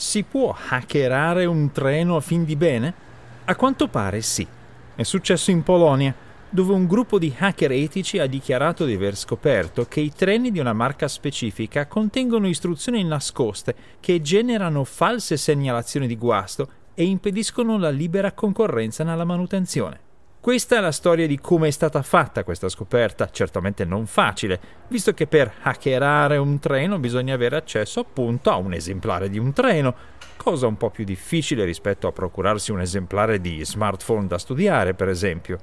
Si può hackerare un treno a fin di bene? A quanto pare sì. È successo in Polonia, dove un gruppo di hacker etici ha dichiarato di aver scoperto che i treni di una marca specifica contengono istruzioni nascoste che generano false segnalazioni di guasto e impediscono la libera concorrenza nella manutenzione. Questa è la storia di come è stata fatta questa scoperta, certamente non facile, visto che per hackerare un treno bisogna avere accesso appunto a un esemplare di un treno, cosa un po' più difficile rispetto a procurarsi un esemplare di smartphone da studiare, per esempio.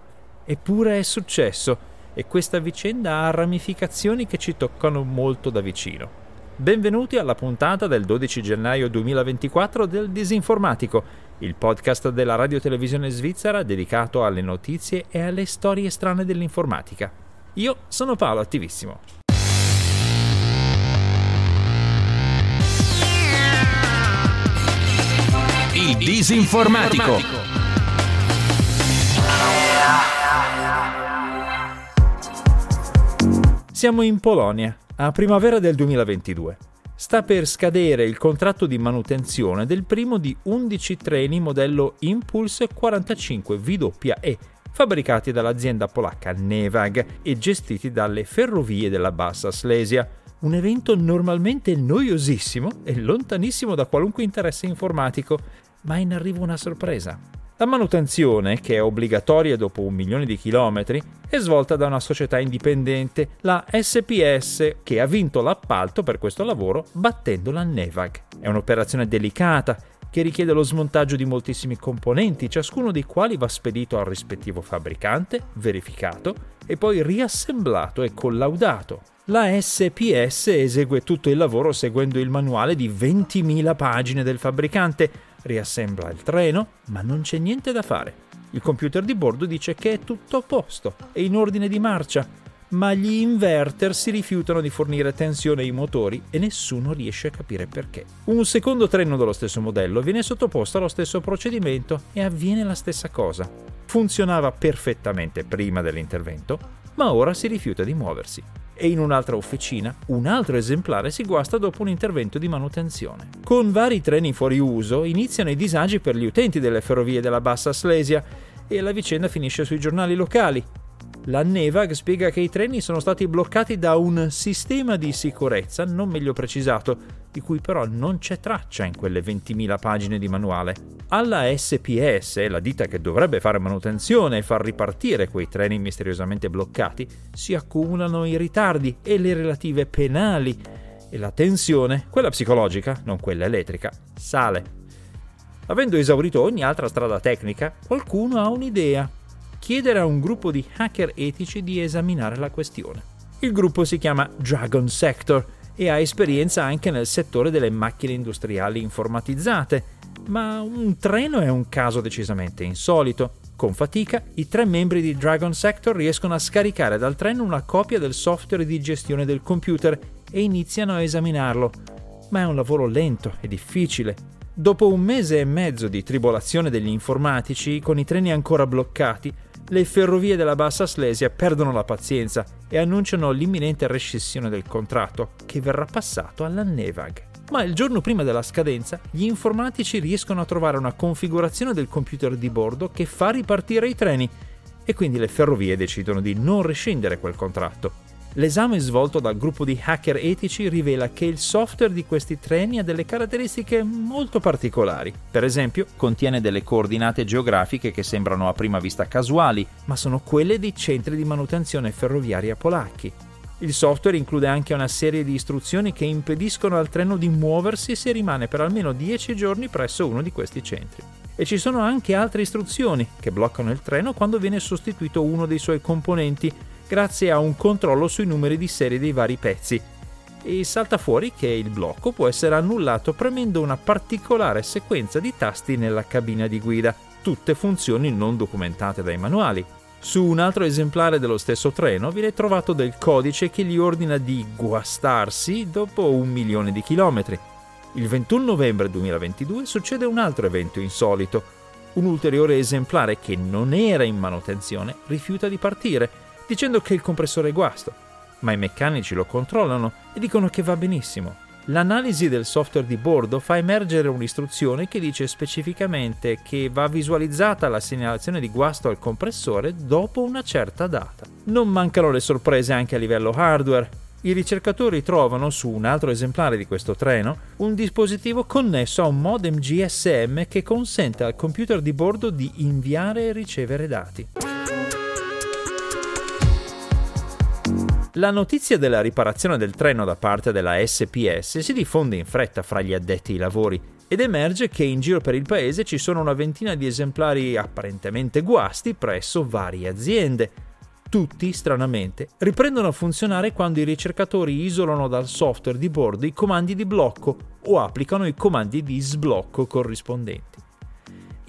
Eppure è successo e questa vicenda ha ramificazioni che ci toccano molto da vicino. Benvenuti alla puntata del 12 gennaio 2024 del Disinformatico il podcast della radiotelevisione svizzera dedicato alle notizie e alle storie strane dell'informatica. Io sono Paolo Attivissimo. Il Disinformatico. Siamo in Polonia, a primavera del 2022 sta per scadere il contratto di manutenzione del primo di 11 treni modello Impulse 45 VWE, fabbricati dall'azienda polacca Nevag e gestiti dalle ferrovie della Bassa Slesia. Un evento normalmente noiosissimo e lontanissimo da qualunque interesse informatico, ma in arrivo una sorpresa. La manutenzione, che è obbligatoria dopo un milione di chilometri, è svolta da una società indipendente, la SPS, che ha vinto l'appalto per questo lavoro battendo la Nevag. È un'operazione delicata che richiede lo smontaggio di moltissimi componenti, ciascuno dei quali va spedito al rispettivo fabbricante, verificato e poi riassemblato e collaudato. La SPS esegue tutto il lavoro seguendo il manuale di 20.000 pagine del fabbricante, riassembla il treno, ma non c'è niente da fare. Il computer di bordo dice che è tutto a posto, è in ordine di marcia, ma gli inverter si rifiutano di fornire tensione ai motori e nessuno riesce a capire perché. Un secondo treno dello stesso modello viene sottoposto allo stesso procedimento e avviene la stessa cosa. Funzionava perfettamente prima dell'intervento, ma ora si rifiuta di muoversi e in un'altra officina un altro esemplare si guasta dopo un intervento di manutenzione. Con vari treni fuori uso iniziano i disagi per gli utenti delle ferrovie della Bassa Slesia e la vicenda finisce sui giornali locali. La Nevag spiega che i treni sono stati bloccati da un sistema di sicurezza non meglio precisato, di cui però non c'è traccia in quelle 20.000 pagine di manuale. Alla SPS, la ditta che dovrebbe fare manutenzione e far ripartire quei treni misteriosamente bloccati, si accumulano i ritardi e le relative penali e la tensione, quella psicologica, non quella elettrica, sale. Avendo esaurito ogni altra strada tecnica, qualcuno ha un'idea chiedere a un gruppo di hacker etici di esaminare la questione. Il gruppo si chiama Dragon Sector e ha esperienza anche nel settore delle macchine industriali informatizzate, ma un treno è un caso decisamente insolito. Con fatica, i tre membri di Dragon Sector riescono a scaricare dal treno una copia del software di gestione del computer e iniziano a esaminarlo. Ma è un lavoro lento e difficile. Dopo un mese e mezzo di tribolazione degli informatici, con i treni ancora bloccati, le ferrovie della Bassa Slesia perdono la pazienza e annunciano l'imminente rescissione del contratto, che verrà passato alla Nevag. Ma il giorno prima della scadenza, gli informatici riescono a trovare una configurazione del computer di bordo che fa ripartire i treni e quindi le ferrovie decidono di non rescindere quel contratto. L'esame svolto dal gruppo di hacker etici rivela che il software di questi treni ha delle caratteristiche molto particolari. Per esempio, contiene delle coordinate geografiche che sembrano a prima vista casuali, ma sono quelle dei centri di manutenzione ferroviaria polacchi. Il software include anche una serie di istruzioni che impediscono al treno di muoversi se rimane per almeno 10 giorni presso uno di questi centri. E ci sono anche altre istruzioni che bloccano il treno quando viene sostituito uno dei suoi componenti grazie a un controllo sui numeri di serie dei vari pezzi. E salta fuori che il blocco può essere annullato premendo una particolare sequenza di tasti nella cabina di guida, tutte funzioni non documentate dai manuali. Su un altro esemplare dello stesso treno viene trovato del codice che gli ordina di guastarsi dopo un milione di chilometri. Il 21 novembre 2022 succede un altro evento insolito. Un ulteriore esemplare che non era in manutenzione rifiuta di partire dicendo che il compressore è guasto, ma i meccanici lo controllano e dicono che va benissimo. L'analisi del software di bordo fa emergere un'istruzione che dice specificamente che va visualizzata la segnalazione di guasto al compressore dopo una certa data. Non mancano le sorprese anche a livello hardware. I ricercatori trovano su un altro esemplare di questo treno un dispositivo connesso a un modem GSM che consente al computer di bordo di inviare e ricevere dati. La notizia della riparazione del treno da parte della SPS si diffonde in fretta fra gli addetti ai lavori ed emerge che in giro per il paese ci sono una ventina di esemplari apparentemente guasti presso varie aziende. Tutti, stranamente, riprendono a funzionare quando i ricercatori isolano dal software di bordo i comandi di blocco o applicano i comandi di sblocco corrispondenti.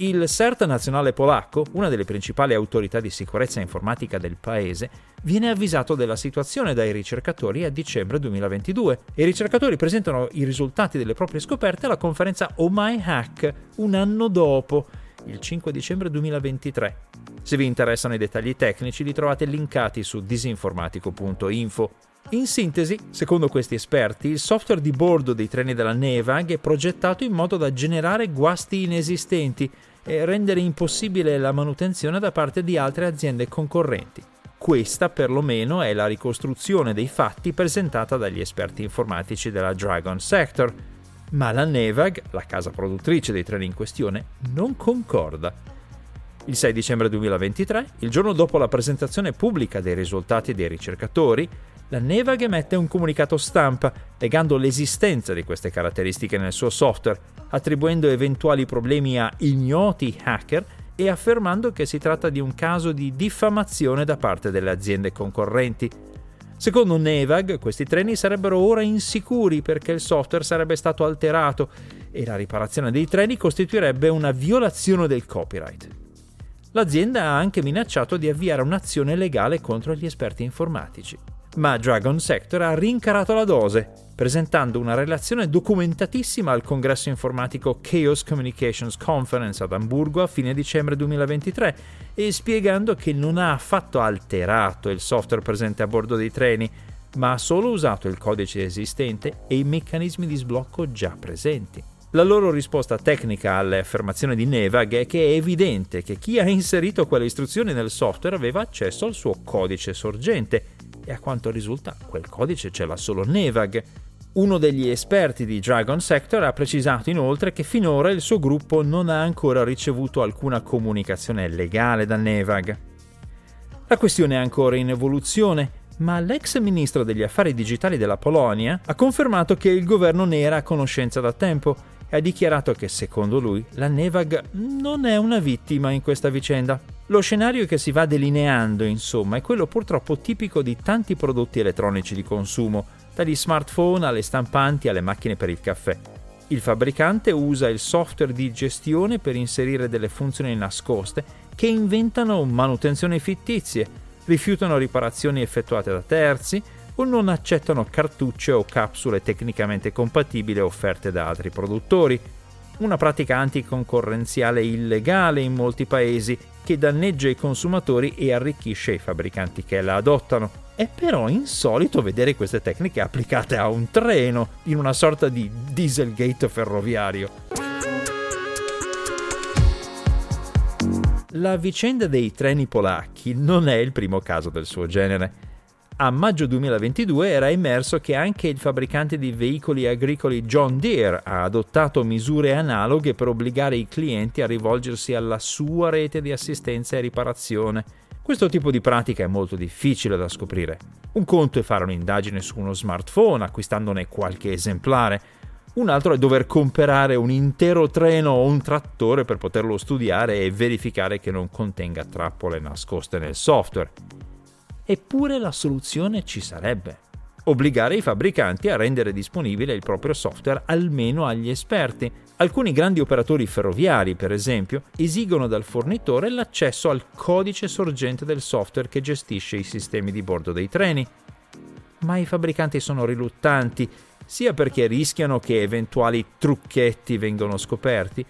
Il CERT nazionale polacco, una delle principali autorità di sicurezza informatica del paese, viene avvisato della situazione dai ricercatori a dicembre 2022 e i ricercatori presentano i risultati delle proprie scoperte alla conferenza Oh My Hack un anno dopo, il 5 dicembre 2023. Se vi interessano i dettagli tecnici li trovate linkati su disinformatico.info. In sintesi, secondo questi esperti, il software di bordo dei treni della Nevag è progettato in modo da generare guasti inesistenti e rendere impossibile la manutenzione da parte di altre aziende concorrenti. Questa perlomeno è la ricostruzione dei fatti presentata dagli esperti informatici della Dragon Sector, ma la Nevag, la casa produttrice dei treni in questione, non concorda. Il 6 dicembre 2023, il giorno dopo la presentazione pubblica dei risultati dei ricercatori, la Nevag emette un comunicato stampa legando l'esistenza di queste caratteristiche nel suo software, attribuendo eventuali problemi a ignoti hacker e affermando che si tratta di un caso di diffamazione da parte delle aziende concorrenti. Secondo Nevag, questi treni sarebbero ora insicuri perché il software sarebbe stato alterato e la riparazione dei treni costituirebbe una violazione del copyright. L'azienda ha anche minacciato di avviare un'azione legale contro gli esperti informatici ma Dragon Sector ha rincarato la dose, presentando una relazione documentatissima al congresso informatico Chaos Communications Conference ad Amburgo a fine dicembre 2023 e spiegando che non ha affatto alterato il software presente a bordo dei treni, ma ha solo usato il codice esistente e i meccanismi di sblocco già presenti. La loro risposta tecnica alle affermazioni di Nevag è che è evidente che chi ha inserito quelle istruzioni nel software aveva accesso al suo codice sorgente e a quanto risulta quel codice ce l'ha solo Nevag. Uno degli esperti di Dragon Sector ha precisato inoltre che finora il suo gruppo non ha ancora ricevuto alcuna comunicazione legale da Nevag. La questione è ancora in evoluzione, ma l'ex ministro degli affari digitali della Polonia ha confermato che il governo ne era a conoscenza da tempo e ha dichiarato che secondo lui la Nevag non è una vittima in questa vicenda. Lo scenario che si va delineando, insomma, è quello purtroppo tipico di tanti prodotti elettronici di consumo, dagli smartphone alle stampanti alle macchine per il caffè. Il fabbricante usa il software di gestione per inserire delle funzioni nascoste che inventano manutenzioni fittizie, rifiutano riparazioni effettuate da terzi, o non accettano cartucce o capsule tecnicamente compatibili offerte da altri produttori. Una pratica anticoncorrenziale illegale in molti paesi che danneggia i consumatori e arricchisce i fabbricanti che la adottano. È però insolito vedere queste tecniche applicate a un treno, in una sorta di dieselgate ferroviario. La vicenda dei treni polacchi non è il primo caso del suo genere. A maggio 2022 era emerso che anche il fabbricante di veicoli agricoli John Deere ha adottato misure analoghe per obbligare i clienti a rivolgersi alla sua rete di assistenza e riparazione. Questo tipo di pratica è molto difficile da scoprire. Un conto è fare un'indagine su uno smartphone acquistandone qualche esemplare, un altro è dover comprare un intero treno o un trattore per poterlo studiare e verificare che non contenga trappole nascoste nel software. Eppure la soluzione ci sarebbe. Obbligare i fabbricanti a rendere disponibile il proprio software almeno agli esperti. Alcuni grandi operatori ferroviari, per esempio, esigono dal fornitore l'accesso al codice sorgente del software che gestisce i sistemi di bordo dei treni. Ma i fabbricanti sono riluttanti, sia perché rischiano che eventuali trucchetti vengano scoperti,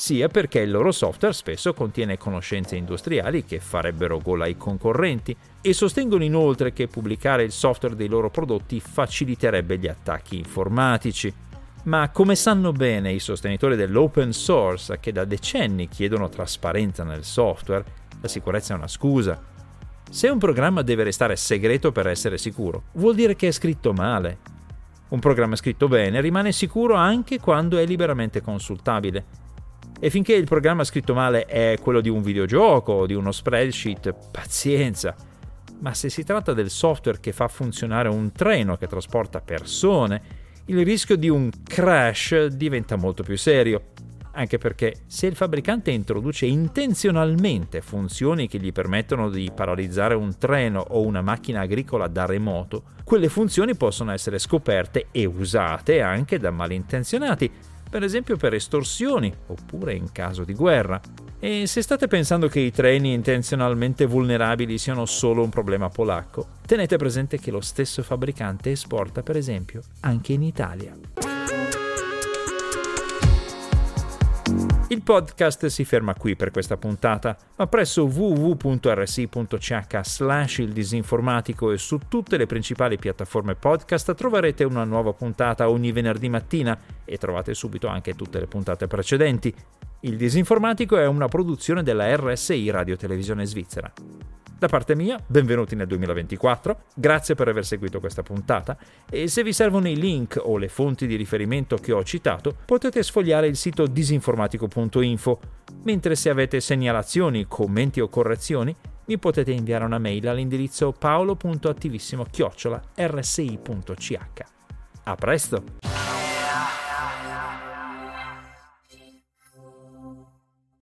sia perché il loro software spesso contiene conoscenze industriali che farebbero gola ai concorrenti e sostengono inoltre che pubblicare il software dei loro prodotti faciliterebbe gli attacchi informatici. Ma come sanno bene i sostenitori dell'open source che da decenni chiedono trasparenza nel software, la sicurezza è una scusa. Se un programma deve restare segreto per essere sicuro, vuol dire che è scritto male. Un programma scritto bene rimane sicuro anche quando è liberamente consultabile e finché il programma scritto male è quello di un videogioco o di uno spreadsheet, pazienza. Ma se si tratta del software che fa funzionare un treno che trasporta persone, il rischio di un crash diventa molto più serio. Anche perché se il fabbricante introduce intenzionalmente funzioni che gli permettono di paralizzare un treno o una macchina agricola da remoto, quelle funzioni possono essere scoperte e usate anche da malintenzionati, per esempio per estorsioni oppure in caso di guerra. E se state pensando che i treni intenzionalmente vulnerabili siano solo un problema polacco, tenete presente che lo stesso fabbricante esporta per esempio anche in Italia. Il podcast si ferma qui per questa puntata, ma presso www.rsi.ch slash il disinformatico e su tutte le principali piattaforme podcast troverete una nuova puntata ogni venerdì mattina e trovate subito anche tutte le puntate precedenti. Il disinformatico è una produzione della RSI Radio Televisione Svizzera. Da parte mia, benvenuti nel 2024, grazie per aver seguito questa puntata e se vi servono i link o le fonti di riferimento che ho citato potete sfogliare il sito disinformatico.info, mentre se avete segnalazioni, commenti o correzioni mi potete inviare una mail all'indirizzo paolo.attivissimo-rsi.ch. A presto!